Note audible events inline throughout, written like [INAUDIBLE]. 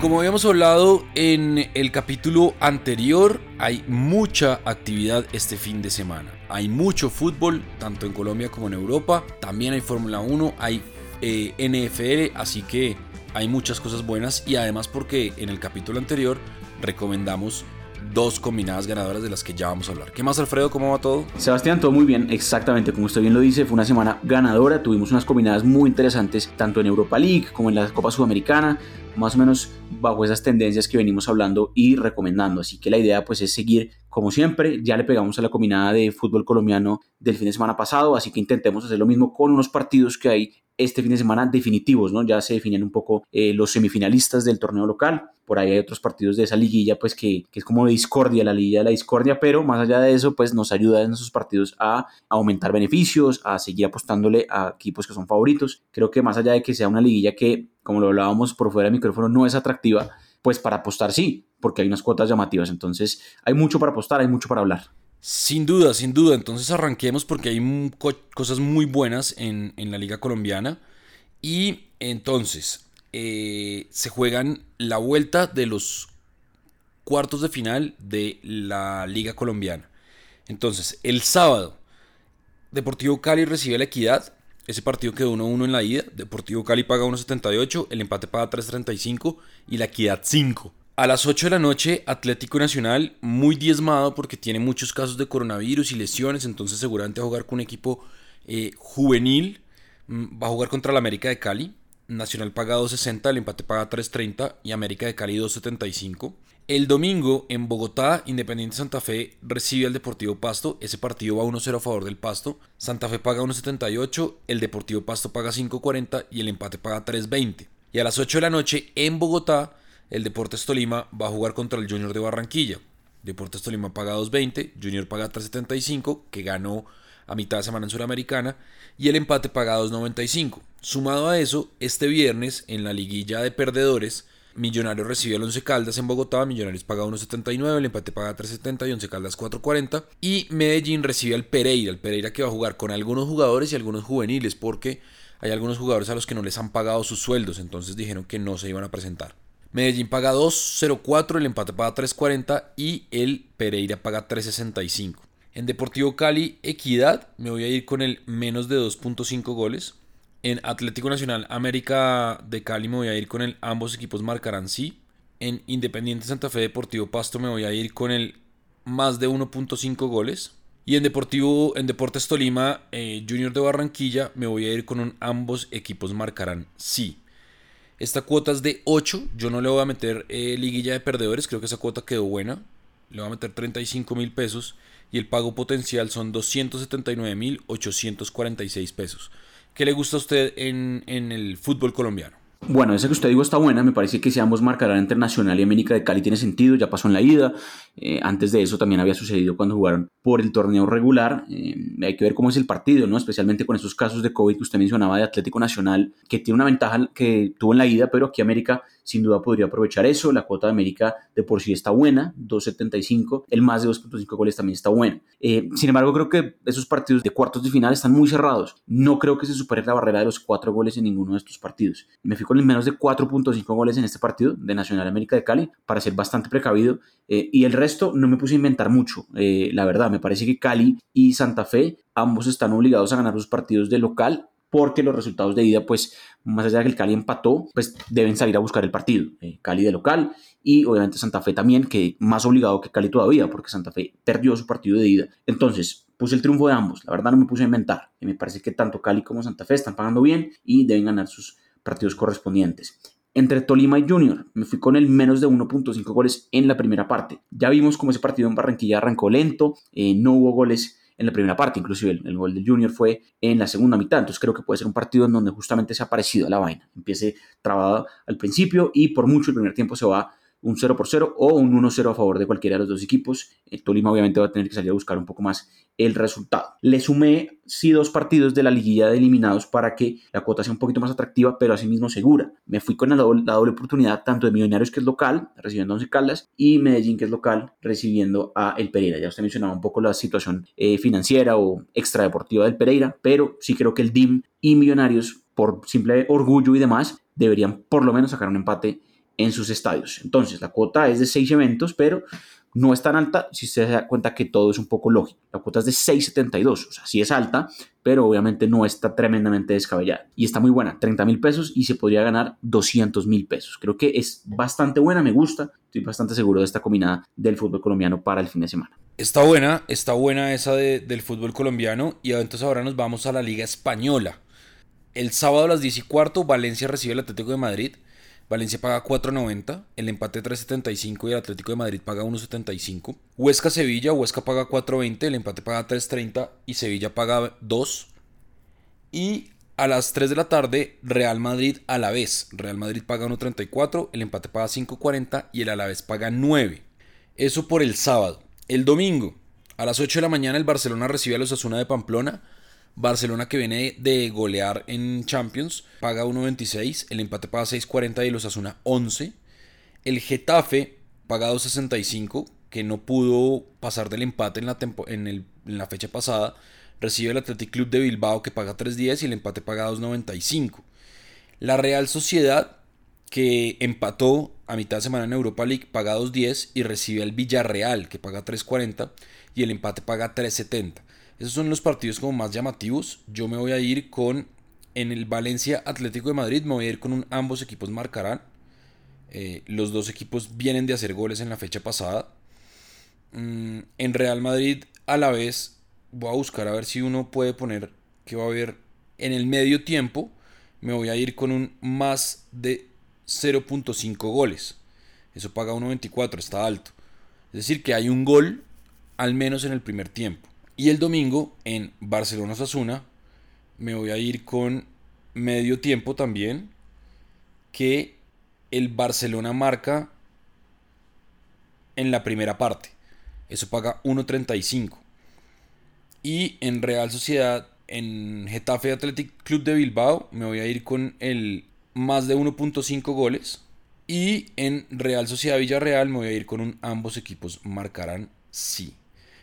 Como habíamos hablado en el capítulo anterior, hay mucha actividad este fin de semana. Hay mucho fútbol, tanto en Colombia como en Europa. También hay Fórmula 1, hay eh, NFL, así que hay muchas cosas buenas. Y además porque en el capítulo anterior recomendamos dos combinadas ganadoras de las que ya vamos a hablar. ¿Qué más, Alfredo? ¿Cómo va todo? Sebastián, todo muy bien, exactamente como usted bien lo dice, fue una semana ganadora, tuvimos unas combinadas muy interesantes, tanto en Europa League como en la Copa Sudamericana, más o menos bajo esas tendencias que venimos hablando y recomendando. Así que la idea pues es seguir como siempre. Ya le pegamos a la combinada de fútbol colombiano del fin de semana pasado, así que intentemos hacer lo mismo con unos partidos que hay este fin de semana definitivos, ¿no? Ya se definen un poco eh, los semifinalistas del torneo local. Por ahí hay otros partidos de esa liguilla, pues que, es como discordia, la liguilla de la discordia, pero más allá de eso, pues nos ayuda en esos partidos a aumentar beneficios, a seguir apostándole a equipos que son favoritos. Creo que más allá de que sea una liguilla que, como lo hablábamos por fuera del micrófono, no es atractiva, pues para apostar sí, porque hay unas cuotas llamativas. Entonces hay mucho para apostar, hay mucho para hablar. Sin duda, sin duda. Entonces arranquemos porque hay cosas muy buenas en, la Liga Colombiana. Y entonces eh, se juegan la vuelta de los cuartos de final de la Liga Colombiana. Entonces, el sábado, Deportivo Cali recibe la equidad. Ese partido quedó 1-1 en la ida. Deportivo Cali paga 1.78, el empate paga 3.35 y la equidad 5. A las 8 de la noche, Atlético Nacional, muy diezmado porque tiene muchos casos de coronavirus y lesiones, entonces seguramente a jugar con un equipo eh, juvenil. Mm, va a jugar contra el América de Cali. Nacional paga 2.60, el empate paga 3.30 y América de Cali 2.75. El domingo en Bogotá, Independiente Santa Fe recibe al Deportivo Pasto. Ese partido va 1-0 a favor del Pasto. Santa Fe paga 1.78, el Deportivo Pasto paga 5.40 y el empate paga 3.20. Y a las 8 de la noche en Bogotá, el Deportes Tolima va a jugar contra el Junior de Barranquilla. Deportes Tolima paga 2.20, Junior paga 3.75, que ganó a mitad de semana en Suramericana, y el empate paga 2.95. Sumado a eso, este viernes en la liguilla de perdedores, Millonarios recibe al 11 Caldas en Bogotá, Millonarios paga 1.79, el empate paga 3.70 y 11 Caldas 4.40. Y Medellín recibe al Pereira, el Pereira que va a jugar con algunos jugadores y algunos juveniles, porque hay algunos jugadores a los que no les han pagado sus sueldos, entonces dijeron que no se iban a presentar. Medellín paga 2.04, el empate paga 3.40 y el Pereira paga 3.65. En Deportivo Cali, Equidad, me voy a ir con el menos de 2.5 goles. En Atlético Nacional América de Cali me voy a ir con el ambos equipos marcarán sí. En Independiente Santa Fe Deportivo Pasto me voy a ir con el más de 1.5 goles. Y en Deportivo, en Deportes Tolima, eh, Junior de Barranquilla, me voy a ir con un ambos equipos marcarán sí. Esta cuota es de 8. Yo no le voy a meter eh, liguilla de perdedores. Creo que esa cuota quedó buena. Le voy a meter 35 mil pesos. Y el pago potencial son 279 mil 846 pesos. ¿Qué le gusta a usted en, en el fútbol colombiano? Bueno, esa que usted dijo está buena, me parece que si ambos marcarán Internacional y América de Cali tiene sentido, ya pasó en la ida, eh, antes de eso también había sucedido cuando jugaron por el torneo regular, eh, hay que ver cómo es el partido, ¿no? especialmente con esos casos de COVID que usted mencionaba de Atlético Nacional, que tiene una ventaja que tuvo en la ida, pero aquí América sin duda podría aprovechar eso, la cuota de América de por sí está buena, 2.75, el más de 2.5 goles también está bueno. Eh, sin embargo, creo que esos partidos de cuartos de final están muy cerrados, no creo que se supere la barrera de los 4 goles en ninguno de estos partidos. Me fui con el menos de 4.5 goles en este partido de Nacional América de Cali, para ser bastante precavido, y el resto no me puse a inventar mucho, la verdad me parece que Cali y Santa Fe ambos están obligados a ganar sus partidos de local porque los resultados de ida, pues más allá de que el Cali empató, pues deben salir a buscar el partido. Eh, Cali de local y obviamente Santa Fe también, que más obligado que Cali todavía, porque Santa Fe perdió su partido de ida. Entonces, puse el triunfo de ambos. La verdad no me puse a inventar. Y me parece que tanto Cali como Santa Fe están pagando bien y deben ganar sus partidos correspondientes entre Tolima y Junior. Me fui con el menos de 1.5 goles en la primera parte. Ya vimos cómo ese partido en Barranquilla arrancó lento, eh, no hubo goles en la primera parte, inclusive el, gol del Junior fue en la segunda mitad, entonces creo que puede ser un partido en donde justamente se ha parecido a la vaina, empiece trabado al principio y por mucho el primer tiempo se va un 0 por 0 o un 1-0 a favor de cualquiera de los dos equipos. El Tolima obviamente va a tener que salir a buscar un poco más el resultado. Le sumé sí dos partidos de la liguilla de eliminados para que la cuota sea un poquito más atractiva, pero asimismo segura. Me fui con la doble, la doble oportunidad tanto de Millonarios que es local, recibiendo a Once Caldas, y Medellín que es local, recibiendo a El Pereira. Ya usted mencionaba un poco la situación eh, financiera o extradeportiva del Pereira, pero sí creo que el DIM y Millonarios, por simple orgullo y demás, deberían por lo menos sacar un empate en sus estadios. Entonces, la cuota es de 6 eventos, pero no es tan alta si se da cuenta que todo es un poco lógico. La cuota es de 6.72, o sea, sí es alta, pero obviamente no está tremendamente descabellada. Y está muy buena, 30 mil pesos y se podría ganar 200 mil pesos. Creo que es bastante buena, me gusta. Estoy bastante seguro de esta combinada del fútbol colombiano para el fin de semana. Está buena, está buena esa del fútbol colombiano. Y entonces ahora nos vamos a la Liga Española. El sábado a las 10 y cuarto, Valencia recibe el Atlético de Madrid. Valencia paga 4.90, el empate 3.75 y el Atlético de Madrid paga 1.75. Huesca Sevilla, Huesca paga 4.20, el empate paga 3.30 y Sevilla paga 2. Y a las 3 de la tarde, Real Madrid a la vez. Real Madrid paga 1.34, el empate paga 5.40 y el Alavés paga 9. Eso por el sábado. El domingo, a las 8 de la mañana, el Barcelona recibe a los Asuna de Pamplona. Barcelona que viene de golear en Champions paga 1.26, el empate paga 6.40 y los Asuna 11. El Getafe paga 2.65, que no pudo pasar del empate en la, en, la fecha pasada. Recibe el Athletic Club de Bilbao que paga 3.10 y el empate paga 2.95. La Real Sociedad que empató a mitad de semana en Europa League paga 2.10 y recibe al Villarreal que paga 3.40 y el empate paga 3.70. Esos son los partidos como más llamativos. Yo me voy a ir con, en el Valencia Atlético de Madrid, me voy a ir con un ambos equipos marcarán. Eh, los dos equipos vienen de hacer goles en la fecha pasada. Mm, en Real Madrid a la vez voy a buscar a ver si uno puede poner que va a haber en el medio tiempo. Me voy a ir con un más de 0.5 goles. Eso paga 1.24, está alto. Es decir, que hay un gol al menos en el primer tiempo. Y el domingo en Barcelona-Sasuna me voy a ir con medio tiempo también, que el Barcelona marca en la primera parte. Eso paga 1.35. Y en Real Sociedad, en Getafe Athletic Club de Bilbao, me voy a ir con el más de 1.5 goles. Y en Real Sociedad Villarreal me voy a ir con un ambos equipos marcarán sí.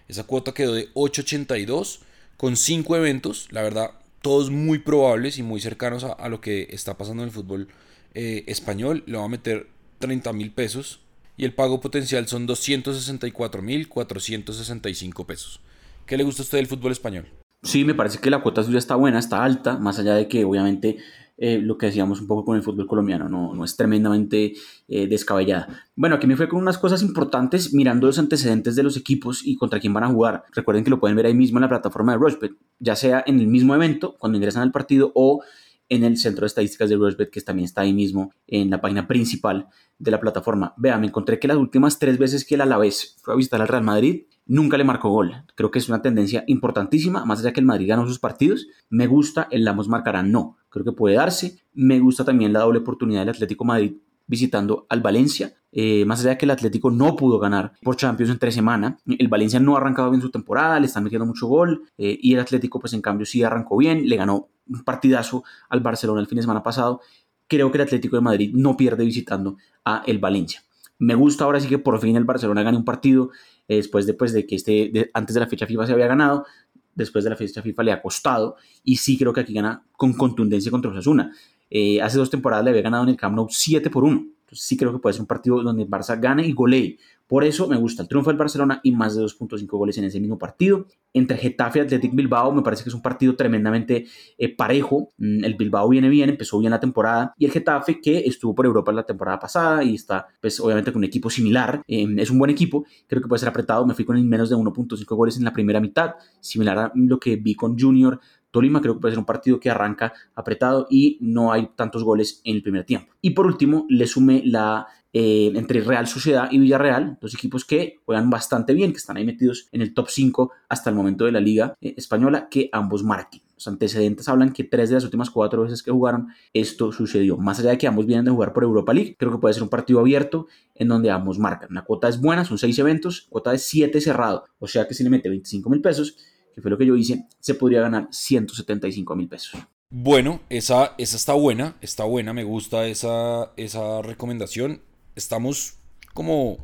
Esa cuota quedó de 8.82 con 5 eventos, la verdad, todos muy probables y muy cercanos a, lo que está pasando en el fútbol eh, español. Le va a meter 30 mil pesos y el pago potencial son 264 mil 465 pesos. ¿Qué le gusta a usted del fútbol español? Sí, me parece que la cuota suya está buena, está alta, más allá de que obviamente eh, lo que decíamos un poco con el fútbol colombiano, no, no es tremendamente eh, descabellada. Bueno, aquí me fue con unas cosas importantes mirando los antecedentes de los equipos y contra quién van a jugar. Recuerden que lo pueden ver ahí mismo en la plataforma de Rushbet, ya sea en el mismo evento, cuando ingresan al partido, o en el centro de estadísticas de Rushbet, que también está ahí mismo en la página principal de la plataforma. Vean, me encontré que las últimas tres veces que el Alavés fue a visitar al Real Madrid, nunca le marcó gol. Creo que es una tendencia importantísima, más allá que el Madrid ganó sus partidos. Me gusta, el Lamos marcará no. Creo que puede darse. Me gusta también la doble oportunidad del Atlético Madrid visitando al Valencia. Eh, más allá de que el Atlético no pudo ganar por Champions en tres semanas, el Valencia no ha arrancado bien su temporada, le están metiendo mucho gol eh, y el Atlético pues en cambio sí arrancó bien, le ganó un partidazo al Barcelona el fin de semana pasado. Creo que el Atlético de Madrid no pierde visitando a el Valencia. Me gusta ahora sí que por fin el Barcelona gane un partido eh, después de, pues, que este, antes de la fecha FIFA se había ganado, después de la fecha FIFA le ha costado y sí creo que aquí gana con contundencia contra Osasuna. Eh, hace dos temporadas le había ganado en el Camp Nou 7 por 1. Sí creo que puede ser un partido donde el Barça gane y golee. Por eso me gusta el triunfo del Barcelona y más de 2.5 goles en ese mismo partido. Entre Getafe y Athletic Bilbao me parece que es un partido tremendamente eh, parejo. Mm, el Bilbao viene bien, empezó bien la temporada y el Getafe que estuvo por Europa la temporada pasada y está pues obviamente con un equipo similar. Em, es un buen equipo, creo que puede ser apretado. Me fui con menos de 1.5 goles en la primera mitad, similar a lo que vi con Junior Tolima creo que puede ser un partido que arranca apretado y no hay tantos goles en el primer tiempo. Y por último, le sumé la eh, entre Real Sociedad y Villarreal, dos equipos que juegan bastante bien, que están ahí metidos en el top 5 hasta el momento de la Liga eh, Española, que ambos marquen. Los antecedentes hablan que tres de las últimas cuatro veces que jugaron esto sucedió. Más allá de que ambos vienen de jugar por Europa League, creo que puede ser un partido abierto en donde ambos marcan. La cuota es buena, son seis eventos, cuota de 7 cerrado, o sea que si le mete 25 mil pesos, que fue lo que yo hice, se podría ganar 175 mil pesos. Bueno, esa, esa está buena, está buena, me gusta esa, esa recomendación estamos como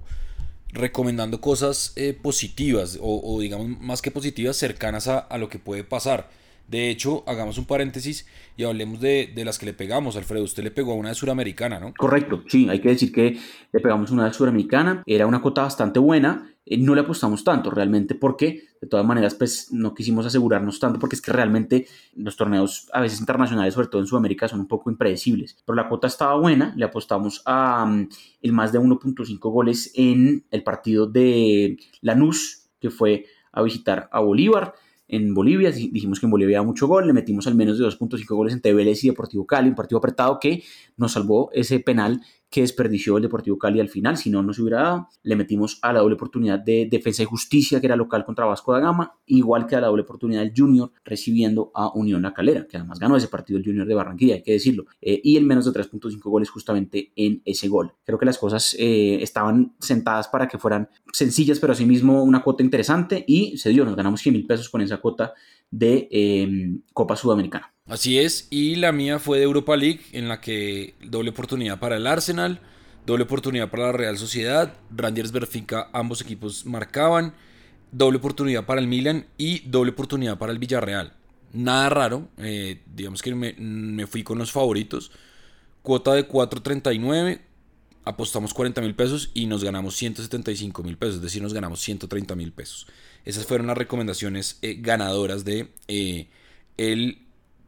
recomendando cosas eh, positivas o, digamos más que positivas cercanas a, lo que puede pasar. De hecho, hagamos un paréntesis y hablemos de, las que le pegamos, Alfredo. Usted le pegó a una de Suramericana, ¿no? Correcto, sí, hay que decir que le pegamos una de Suramericana. Era una cuota bastante buena. Eh, no le apostamos tanto realmente porque, de todas maneras, pues no quisimos asegurarnos tanto porque es que realmente los torneos a veces internacionales, sobre todo en Sudamérica, son un poco impredecibles. Pero la cuota estaba buena, le apostamos a mm, el más de 1.5 goles en el partido de Lanús, que fue a visitar a Bolívar en Bolivia. Dijimos que en Bolivia había mucho gol, le metimos al menos de 2.5 goles entre Vélez y Deportivo Cali, un partido apretado que nos salvó ese penal que desperdició el Deportivo Cali al final, si no nos hubiera dado. Le metimos a la doble oportunidad de Defensa y Justicia, que era local contra Vasco da Gama, igual que a la doble oportunidad del Junior recibiendo a Unión La Calera, que además ganó ese partido el Junior de Barranquilla, hay que decirlo, eh, y el menos de 3.5 goles justamente en ese gol. Creo que las cosas eh, estaban sentadas para que fueran sencillas, pero asimismo una cuota interesante y se dio, nos ganamos 100 mil pesos con esa cuota de em, Copa Sudamericana. Así es, y la mía fue de Europa League, en la que doble oportunidad para el Arsenal, doble oportunidad para la Real Sociedad, Rangers Berfinca, ambos equipos marcaban, doble oportunidad para el Milan y doble oportunidad para el Villarreal. Nada raro, eh, digamos que me, me, fui con los favoritos. Cuota de 4.39, apostamos 40 mil pesos y nos ganamos 175 mil pesos, es decir, nos ganamos 130 mil pesos. Esas fueron las recomendaciones eh, ganadoras de eh, el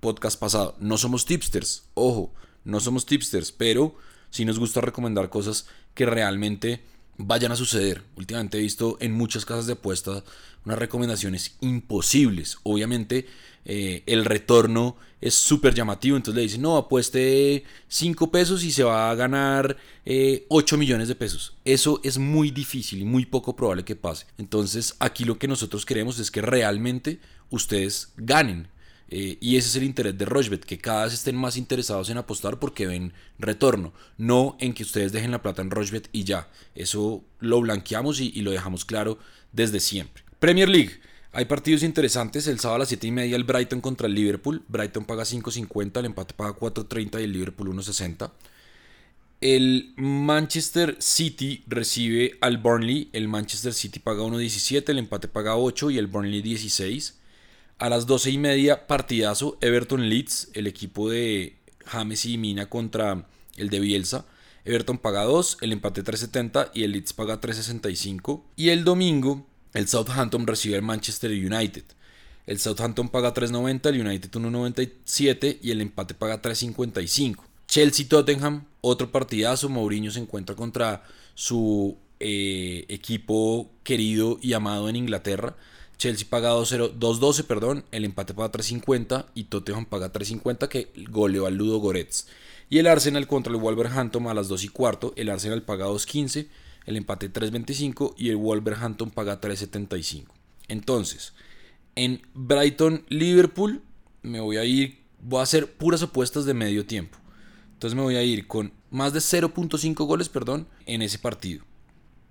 podcast pasado. No somos tipsters, ojo, no somos tipsters, pero sí nos gusta recomendar cosas que realmente vayan a suceder. Últimamente he visto en muchas casas de apuestas unas recomendaciones imposibles. Obviamente eh, el retorno es súper llamativo, entonces le dicen, no, apueste 5 pesos y se va a ganar 8 eh, millones de pesos. Eso es muy difícil y muy poco probable que pase. Entonces aquí lo que nosotros queremos es que realmente ustedes ganen. Eh, y ese es el interés de Rochbet, que cada vez estén más interesados en apostar porque ven retorno, no en que ustedes dejen la plata en Rochbet y ya. Eso lo blanqueamos y, y lo dejamos claro desde siempre. Premier League. Hay partidos interesantes. El sábado a las 7 y media el Brighton contra el Liverpool. Brighton paga 5.50, el empate paga 4.30 y el Liverpool 1.60. El Manchester City recibe al Burnley. El Manchester City paga 1.17, el empate paga 8 y el Burnley 16. A las 12 y media, partidazo, Everton Leeds, el equipo de James y Mina contra el de Bielsa. Everton paga 2, el empate 3.70 y el Leeds paga 3.65. Y el domingo, el Southampton recibe al Manchester United. El Southampton paga 3.90, el United 1.97 y el empate paga 3.55. Chelsea-Tottenham, otro partidazo. Mourinho se encuentra contra su eh, equipo querido y amado en Inglaterra. Chelsea paga 2.12, perdón, el empate paga 3.50 y Tottenham paga 3.50 que goleó al Ludo Goretz. Y el Arsenal contra el Wolverhampton a las 2 y cuarto, el Arsenal paga 2.15, el empate 3.25 y el Wolverhampton paga 3.75. Entonces, en Brighton Liverpool me voy a ir, voy a hacer puras apuestas de medio tiempo. Entonces me voy a ir con más de 0.5 goles, perdón, en ese partido.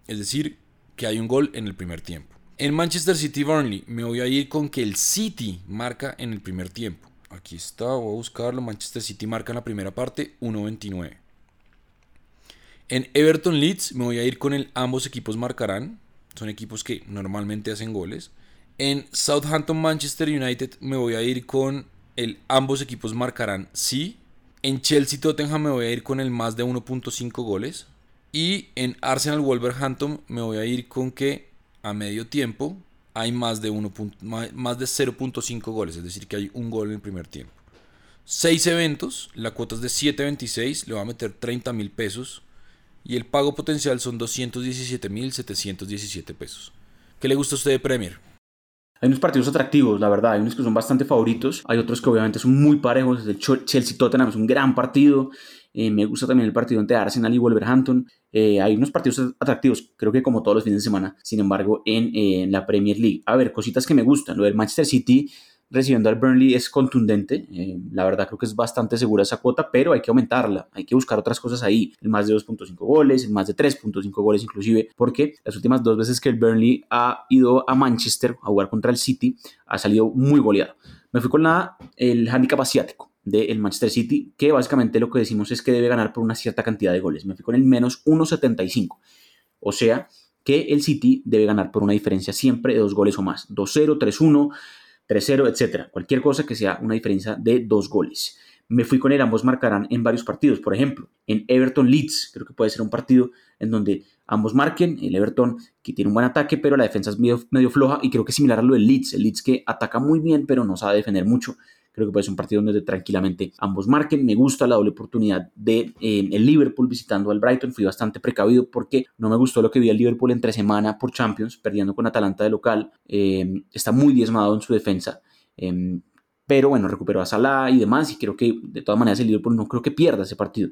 Es decir, que hay un gol en el primer tiempo. En Manchester City Burnley me voy a ir con que el City marca en el primer tiempo. Aquí está, voy a buscarlo. Manchester City marca en la primera parte 1.29. En Everton Leeds me voy a ir con el ambos equipos marcarán. Son equipos que normalmente hacen goles. En Southampton Manchester United me voy a ir con el ambos equipos marcarán sí. En Chelsea Tottenham me voy a ir con el más de 1.5 goles. Y en Arsenal Wolverhampton me voy a ir con que a medio tiempo hay más de, más de 0.5 goles, es decir, que hay un gol en el primer tiempo. Seis eventos, la cuota es de 7.26, le va a meter 30 mil pesos y el pago potencial son 217 mil 717 pesos. ¿Qué le gusta a usted de Premier? Hay unos partidos atractivos, la verdad. Hay unos que son bastante favoritos. Hay otros que obviamente son muy parejos. El Chelsea-Tottenham es un gran partido. Eh, me gusta también el partido entre Arsenal y Wolverhampton. Eh, hay unos partidos atractivos, creo que como todos los fines de semana, sin embargo, en, la Premier League. A ver, cositas que me gustan. Lo del Manchester City recibiendo al Burnley es contundente. Eh, la verdad creo que es bastante segura esa cuota, pero hay que aumentarla. Hay que buscar otras cosas ahí. El más de 2.5 goles, el más de 3.5 goles inclusive, porque las últimas dos veces que el Burnley ha ido a Manchester a jugar contra el City, ha salido muy goleado. Me fui con la, el handicap asiático del Manchester City, que básicamente lo que decimos es que debe ganar por una cierta cantidad de goles. Me fui con el menos 1.75. O sea que el City debe ganar por una diferencia siempre de dos goles o más. 2-0, 3-1. 3-0, etcétera. Cualquier cosa que sea una diferencia de dos goles. Me fui con el ambos marcarán en varios partidos. Por ejemplo, en Everton Leeds, creo que puede ser un partido en donde ambos marquen. El Everton que tiene un buen ataque, pero la defensa es medio, medio floja y creo que es similar a lo del Leeds. El Leeds que ataca muy bien, pero no sabe defender mucho. Creo que puede ser un partido donde tranquilamente ambos marquen. Me gusta la doble oportunidad de eh, el Liverpool visitando al Brighton. Fui bastante precavido porque no me gustó lo que vi al Liverpool entre semana por Champions, perdiendo con Atalanta de local. Eh, está muy diezmado en su defensa. Eh, pero bueno, recuperó a Salah y demás. Y creo que de todas maneras el Liverpool no creo que pierda ese partido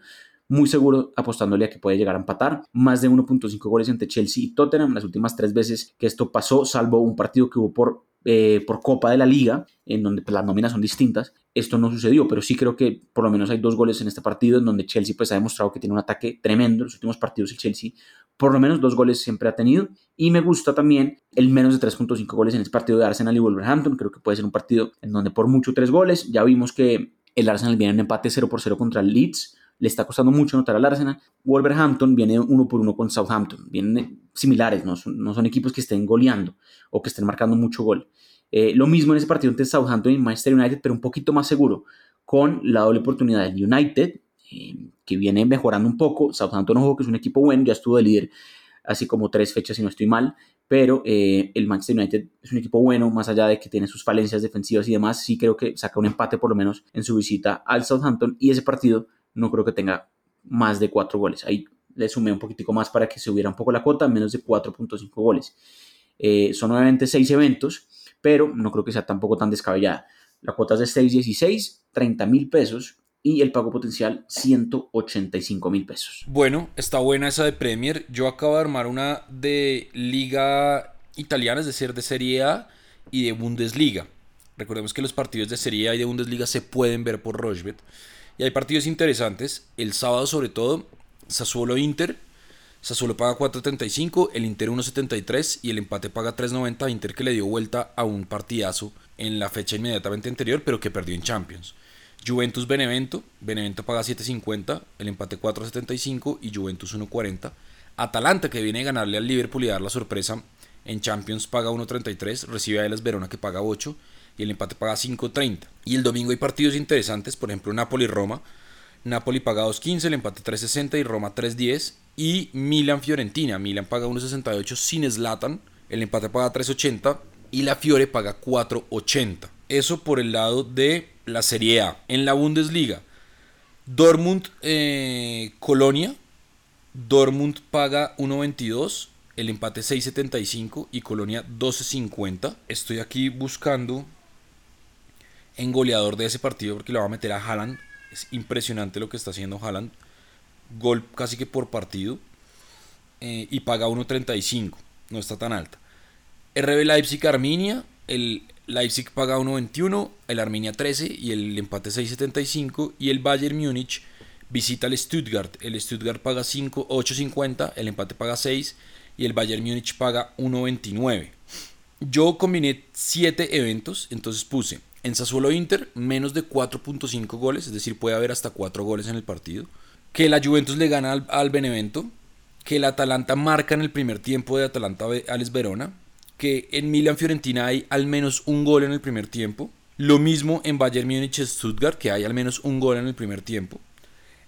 muy seguro apostándole a que puede llegar a empatar. Más de 1.5 goles entre Chelsea y Tottenham las últimas tres veces que esto pasó, salvo un partido que hubo por eh, por Copa de la Liga, en donde pues, las nóminas son distintas. Esto no sucedió, pero sí creo que por lo menos hay dos goles en este partido en donde Chelsea pues, ha demostrado que tiene un ataque tremendo. En los últimos partidos el Chelsea por lo menos dos goles siempre ha tenido. Y me gusta también el menos de 3.5 goles en este partido de Arsenal y Wolverhampton. Creo que puede ser un partido en donde por mucho tres goles. Ya vimos que el Arsenal viene en empate 0 por 0 contra el Leeds le está costando mucho anotar al Arsenal. Wolverhampton viene uno por uno con Southampton, vienen similares, no son, equipos que estén goleando o que estén marcando mucho gol. Eh, lo mismo en ese partido entre Southampton y Manchester United, pero un poquito más seguro, con la doble oportunidad del United, eh, que viene mejorando un poco. Southampton, ojo, que es un equipo bueno, ya estuvo de líder así como tres fechas si no estoy mal, pero eh, el Manchester United es un equipo bueno, más allá de que tiene sus falencias defensivas y demás, sí creo que saca un empate por lo menos en su visita al Southampton y ese partido no creo que tenga más de cuatro goles. Ahí le sumé un poquitico más para que se hubiera un poco la cuota, menos de 4.5 goles. Eh, son nuevamente seis eventos, pero no creo que sea tampoco tan descabellada. La cuota es de 6.16, 30 mil pesos y el pago potencial 185 mil pesos. Bueno, está buena esa de Premier. Yo acabo de armar una de Liga Italiana, es decir, de Serie A y de Bundesliga. Recordemos que los partidos de Serie A y de Bundesliga se pueden ver por Rochbet. Y hay partidos interesantes. El sábado, sobre todo, Sassuolo Inter. Sassuolo paga 4.35, el Inter 1.73 y el empate paga 3.90. Inter que le dio vuelta a un partidazo en la fecha inmediatamente anterior, pero que perdió en Champions. Juventus Benevento, Benevento paga 7.50, el empate 4.75 y Juventus 1.40. Atalanta que viene a ganarle al Liverpool y dar la sorpresa en Champions paga 1.33, recibe a Elas Verona que paga 8 y el empate paga 5.30. Y el domingo hay partidos interesantes, por ejemplo Napoli-Roma. Napoli paga 2.15, el empate 3.60 y Roma 3.10. Y Milan-Fiorentina. Milan paga 1.68 sin Slatan, el empate paga 3.80 y la Fiore paga 4.80. Eso por el lado de la Serie A. En la Bundesliga, Dortmund eh, Colonia. Dortmund paga 1.22, el empate 6.75 y Colonia 12.50. Estoy aquí buscando en goleador de ese partido porque le va a meter a Haaland. Es impresionante lo que está haciendo Haaland. Gol casi que por partido. Eh, y paga 1.35. No está tan alta. RB Leipzig Arminia. El Leipzig paga 1.21. El Arminia 13. Y el empate 6.75. Y el Bayern Múnich visita al Stuttgart. El Stuttgart paga 8.50. El empate paga 6. Y el Bayern Múnich paga 1.29. Yo combiné 7 eventos. Entonces puse en Sassuolo Inter, menos de 4.5 goles, es decir, puede haber hasta 4 goles en el partido. Que la Juventus le gana al, Benevento. Que el Atalanta marca en el primer tiempo de Atalanta Alex Verona. Que en Milan Fiorentina hay al menos un gol en el primer tiempo. Lo mismo en Bayern Múnich Stuttgart, que hay al menos un gol en el primer tiempo.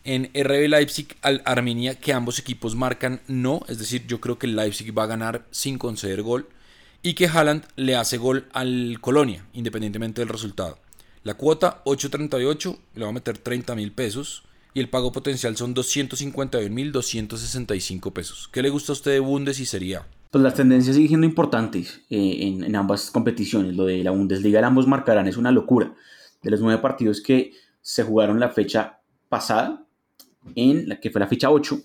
En RB Leipzig al Arminia, que ambos equipos marcan no, es decir, yo creo que el Leipzig va a ganar sin conceder gol y que Haaland le hace gol al Colonia, independientemente del resultado. La cuota 8.38 le va a meter 30 mil pesos y el pago potencial son 251.265 pesos. ¿Qué le gusta a usted de Bundes y sería? Pues las tendencias siguen siendo importantes eh, en, ambas competiciones. Lo de la Bundesliga, ambos marcarán, es una locura. De los nueve partidos que se jugaron la fecha pasada, en la que fue la fecha 8,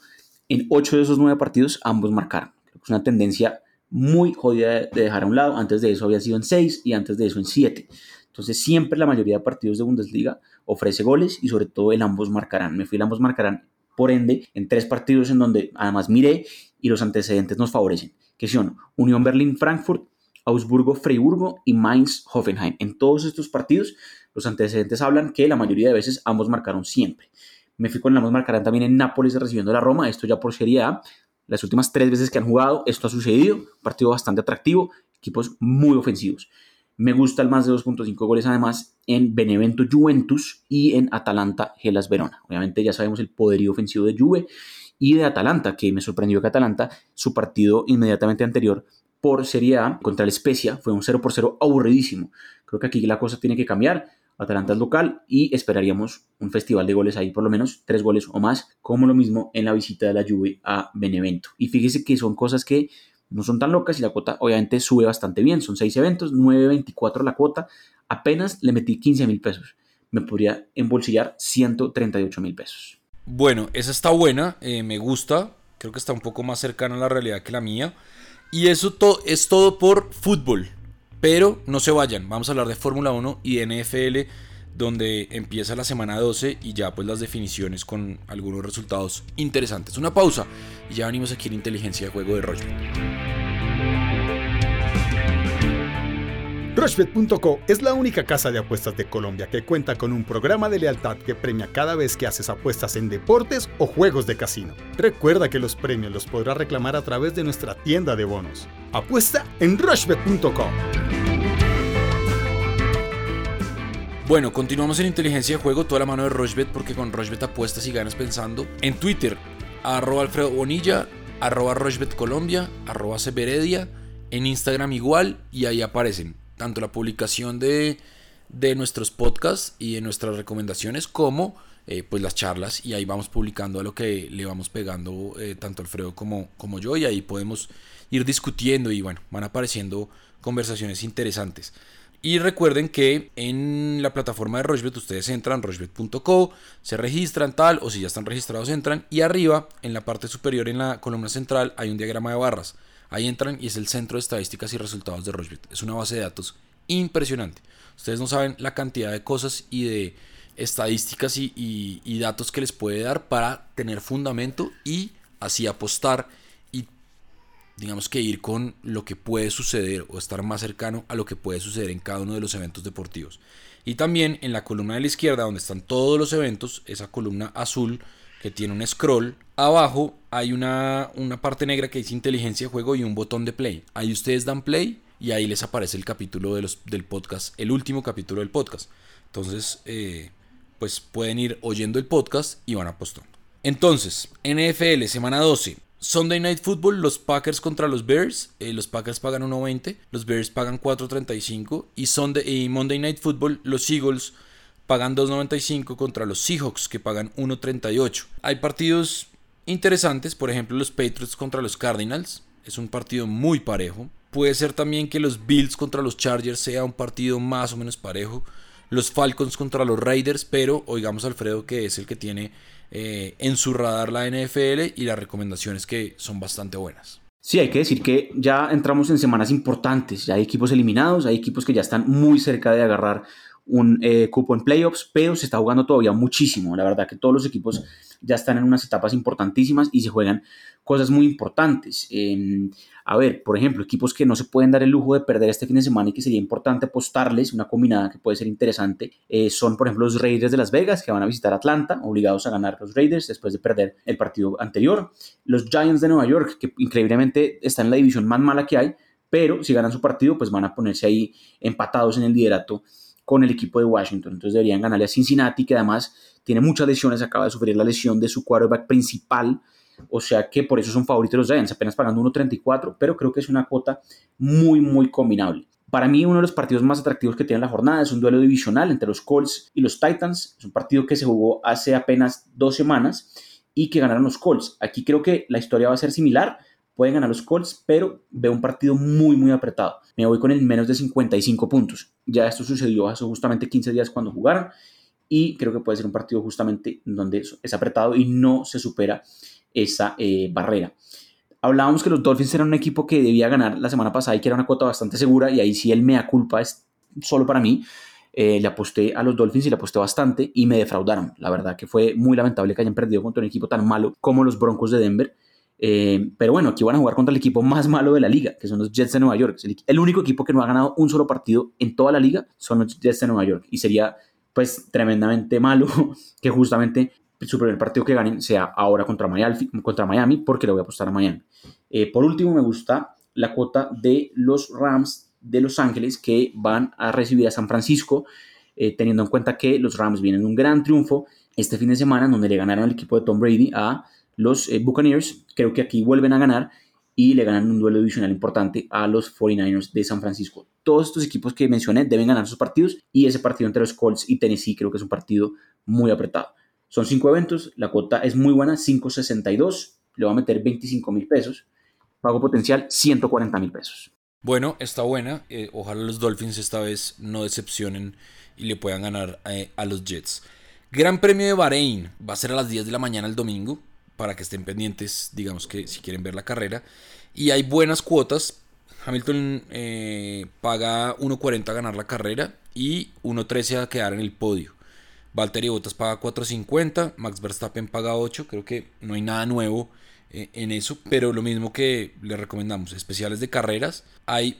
en ocho de esos nueve partidos ambos marcaron. Es una tendencia muy jodida de dejar a un lado. Antes de eso había sido en 6 y antes de eso en 7. Entonces siempre la mayoría de partidos de Bundesliga ofrece goles y sobre todo el ambos marcarán. Me fui el ambos marcarán por ende en tres partidos en donde además miré y los antecedentes nos favorecen, que son Unión Berlín-Frankfurt, Augsburgo-Freiburgo y Mainz-Hoffenheim. En todos estos partidos los antecedentes hablan que la mayoría de veces ambos marcaron siempre. Me fui con el ambos marcarán también en Nápoles recibiendo la Roma, esto ya por Serie A. Las últimas tres veces que han jugado, esto ha sucedido. Partido bastante atractivo, equipos muy ofensivos. Me gusta el más de 2.5 goles además en Benevento Juventus y en Atalanta Gelas Verona. Obviamente ya sabemos el poderío ofensivo de Juve y de Atalanta, que me sorprendió que Atalanta, su partido inmediatamente anterior por Serie A contra el Spezia, fue un 0 por 0 aburridísimo. Creo que aquí la cosa tiene que cambiar. Atalanta es local y esperaríamos un festival de goles ahí, por lo menos tres goles o más, como lo mismo en la visita de la Juve a Benevento. Y fíjese que son cosas que no son tan locas y la cuota obviamente sube bastante bien. Son seis eventos, 9.24 la cuota. Apenas le metí 15 mil pesos. Me podría embolsillar 138 mil pesos. Bueno, esa está buena, eh, me gusta. Creo que está un poco más cercana a la realidad que la mía. Y eso es todo por fútbol. Pero no se vayan, vamos a hablar de Fórmula 1 y NFL, donde empieza la semana 12 y ya pues las definiciones con algunos resultados interesantes. Una pausa y ya venimos aquí en Inteligencia de Juego de Roger. Rushbet.co es la única casa de apuestas de Colombia que cuenta con un programa de lealtad que premia cada vez que haces apuestas en deportes o juegos de casino. Recuerda que los premios los podrás reclamar a través de nuestra tienda de bonos. Apuesta en Rushbet.co. Bueno, continuamos en inteligencia de juego, toda la mano de Rushbet porque con Rushbet apuestas y ganas pensando. En Twitter, arroba Alfredo Bonilla, arroba Rushbet Colombia, arroba Severedia. En Instagram igual y ahí aparecen tanto la publicación de, nuestros podcasts y de nuestras recomendaciones como eh, pues las charlas y ahí vamos publicando a lo que le vamos pegando eh, tanto Alfredo como, como yo y ahí podemos ir discutiendo y bueno, van apareciendo conversaciones interesantes. Y recuerden que en la plataforma de Rochbet ustedes entran, rochbet.co, se registran tal, o si ya están registrados entran, y arriba, en la parte superior, en la columna central, hay un diagrama de barras. Ahí entran y es el centro de estadísticas y resultados de Rochbet. Es una base de datos impresionante. Ustedes no saben la cantidad de cosas y de estadísticas y, datos que les puede dar para tener fundamento y así apostar y digamos que ir con lo que puede suceder o estar más cercano a lo que puede suceder en cada uno de los eventos deportivos. Y también en la columna de la izquierda donde están todos los eventos, esa columna azul que tiene un scroll. Abajo hay una, una parte negra que dice inteligencia de juego y un botón de play. Ahí ustedes dan play y ahí les aparece el capítulo de los, del podcast, el último capítulo del podcast. Entonces, eh, pues pueden ir oyendo el podcast y van apostando. Entonces, NFL, semana 12. Sunday Night Football, los Packers contra los Bears. Eh, los Packers pagan 1.20, los Bears pagan 4.35. Y, y Monday Night Football, los Eagles pagan 2.95 contra los Seahawks que pagan 1.38. Hay partidos interesantes, por ejemplo los Patriots contra los Cardinals, es un partido muy parejo. Puede ser también que los Bills contra los Chargers sea un partido más o menos parejo. Los Falcons contra los Raiders, pero oigamos a Alfredo que es el que tiene eh, en su radar la NFL y las recomendaciones que son bastante buenas. Sí, hay que decir que ya entramos en semanas importantes, ya hay equipos eliminados, hay equipos que ya están muy cerca de agarrar un eh, cupo en playoffs, pero se está jugando todavía muchísimo. La verdad que todos los equipos ya están en unas etapas importantísimas y se juegan cosas muy importantes. a ver, por ejemplo, equipos que no se pueden dar el lujo de perder este fin de semana y que sería importante apostarles, una combinada que puede ser interesante, eh, son por ejemplo los Raiders de Las Vegas que van a visitar Atlanta, obligados a ganar los Raiders después de perder el partido anterior. Los Giants de Nueva York, que increíblemente están en la división más mala que hay, pero si ganan su partido, pues van a ponerse ahí empatados en el liderato con el equipo de Washington. Entonces deberían ganarle a Cincinnati, que además tiene muchas lesiones, acaba de sufrir la lesión de su quarterback principal. O sea que por eso son favoritos los Giants, apenas pagando 1.34, pero creo que es una cuota muy, muy combinable. Para mí, uno de los partidos más atractivos que tiene la jornada es un duelo divisional entre los Colts y los Titans. Es un partido que se jugó hace apenas dos semanas y que ganaron los Colts. Aquí creo que la historia va a ser similar pueden ganar los Colts, pero veo un partido muy, muy apretado. Me voy con el menos de 55 puntos. Ya esto sucedió hace justamente 15 días cuando jugaron y creo que puede ser un partido justamente donde es apretado y no se supera esa eh, barrera. Hablábamos que los Dolphins eran un equipo que debía ganar la semana pasada y que era una cuota bastante segura y ahí sí el mea culpa es solo para mí. Eh, le aposté a los Dolphins y le aposté bastante y me defraudaron. La verdad que fue muy lamentable que hayan perdido contra un equipo tan malo como los Broncos de Denver. Eh, pero bueno, aquí van a jugar contra el equipo más malo de la liga, que son los Jets de Nueva York. El único equipo que no ha ganado un solo partido en toda la liga son los Jets de Nueva York. Y sería pues tremendamente malo [LAUGHS] que justamente su primer partido que ganen sea ahora contra Miami, contra Miami porque le voy a apostar a Miami. Eh, por último, me gusta la cuota de los Rams de Los Ángeles que van a recibir a San Francisco, eh, teniendo en cuenta que los Rams vienen un gran triunfo este fin de semana, donde le ganaron al equipo de Tom Brady a los eh, Buccaneers. Creo que aquí vuelven a ganar y le ganan un duelo divisional importante a los 49ers de San Francisco. Todos estos equipos que mencioné deben ganar sus partidos y ese partido entre los Colts y Tennessee creo que es un partido muy apretado. Son cinco eventos, la cuota es muy buena, 5.62, le va a meter 25 mil pesos, pago potencial 140 mil pesos. Bueno, está buena, eh, ojalá los Dolphins esta vez no decepcionen y le puedan ganar eh, a los Jets. Gran Premio de Bahrein va a ser a las 10 de la mañana el domingo, para que estén pendientes, digamos que si quieren ver la carrera. Y hay buenas cuotas. Hamilton eh, paga 1.40 a ganar la carrera y 1.13 a quedar en el podio. Valtteri Bottas paga 4.50, Max Verstappen paga 8, creo que no hay nada nuevo eh, en eso, pero lo mismo que le recomendamos, especiales de carreras, hay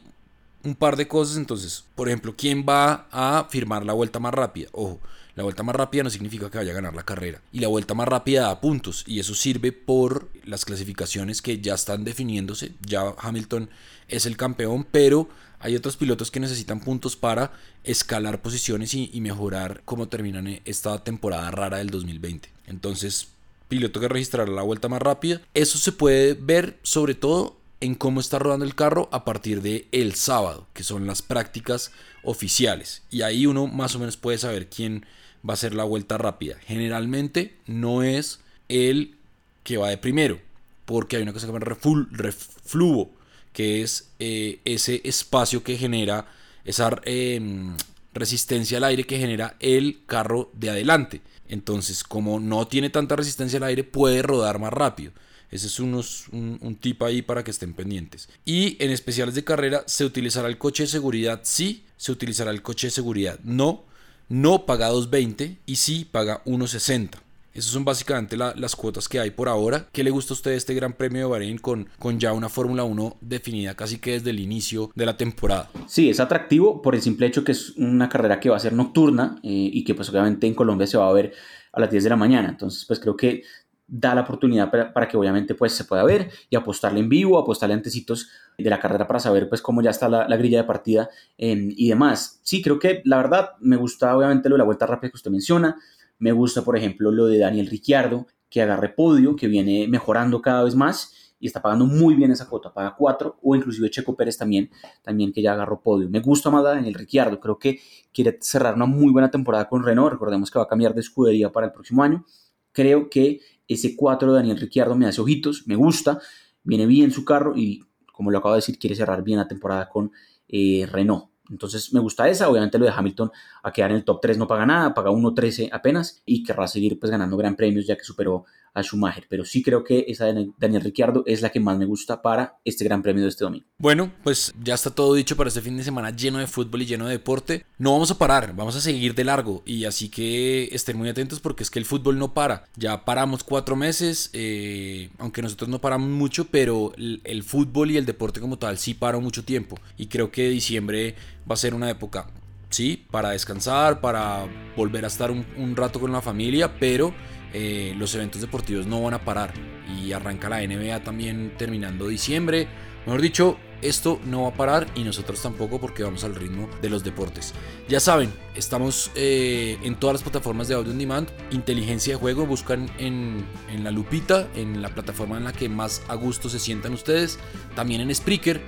un par de cosas, entonces, por ejemplo, ¿quién va a firmar la vuelta más rápida? Ojo, la vuelta más rápida no significa que vaya a ganar la carrera. Y la vuelta más rápida da puntos. Y eso sirve por las clasificaciones que ya están definiéndose. Ya Hamilton es el campeón, pero hay otros pilotos que necesitan puntos para escalar posiciones y, mejorar cómo terminan esta temporada rara del 2020. Entonces, piloto que registrará la vuelta más rápida. Eso se puede ver sobre todo en cómo está rodando el carro a partir de el sábado, que son las prácticas oficiales. Y ahí uno más o menos puede saber quién va a ser la vuelta rápida. Generalmente no es el que va de primero, porque hay una cosa que se llama refluvo, que es eh, ese espacio que genera esa em, resistencia al aire que genera el carro de adelante. Entonces, como no tiene tanta resistencia al aire, puede rodar más rápido. Ese es un, un, tip ahí para que estén pendientes. Y en especiales de carrera, ¿se utilizará el coche de seguridad? Sí, se utilizará el coche de seguridad. No, no paga 2.20 y sí paga 1.60. Esas son básicamente las cuotas que hay por ahora. ¿Qué le gusta a usted este Gran Premio de Bahrein con, con ya una Fórmula 1 definida casi que desde el inicio de la temporada? Sí, es atractivo por el simple hecho que es una carrera que va a ser nocturna eh, y que pues obviamente en Colombia se va a ver a las 10 de la mañana. Entonces pues creo que da la oportunidad para, que obviamente pues se pueda ver y apostarle en vivo, apostarle antecitos de la carrera para saber pues cómo ya está la, grilla de partida em, y demás. Sí, creo que la verdad me gusta obviamente lo de la vuelta rápida que usted menciona, me gusta por ejemplo lo de Daniel Ricciardo que agarre podio, que viene mejorando cada vez más y está pagando muy bien esa cuota, paga 4 o inclusive Checo Pérez también, también que ya agarró podio. Me gusta más Daniel Ricciardo, creo que quiere cerrar una muy buena temporada con Renault, recordemos que va a cambiar de escudería para el próximo año. Creo que ese 4 de Daniel Ricciardo me hace ojitos, me gusta, viene bien su carro y como lo acabo de decir, quiere cerrar bien la temporada con eh, Renault. Entonces me gusta esa, obviamente lo de Hamilton a quedar en el top 3 no paga nada, paga 1.13 apenas y querrá seguir pues ganando gran premios ya que superó a Schumacher, pero sí creo que esa de Daniel Ricciardo es la que más me gusta para este gran premio de este domingo. Bueno, pues ya está todo dicho para este fin de semana lleno de fútbol y lleno de deporte. No vamos a parar, vamos a seguir de largo y así que estén muy atentos porque es que el fútbol no para. Ya paramos cuatro meses, eh, aunque nosotros no paramos mucho, pero el, fútbol y el deporte como tal sí paran mucho tiempo y creo que diciembre va a ser una época sí, para descansar, para volver a estar un rato con la familia, pero eh, los eventos deportivos no van a parar y arranca la NBA también terminando diciembre. Mejor dicho, esto no va a parar y nosotros tampoco porque vamos al ritmo de los deportes. Ya saben, estamos eh, en todas las plataformas de audio on demand. Inteligencia de juego, buscan en, en, la lupita, en la plataforma en la que más a gusto se sientan ustedes. También en Spreaker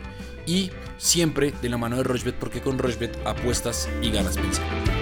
y siempre de la mano de Rochbet porque con Rochbet apuestas y ganas pensando.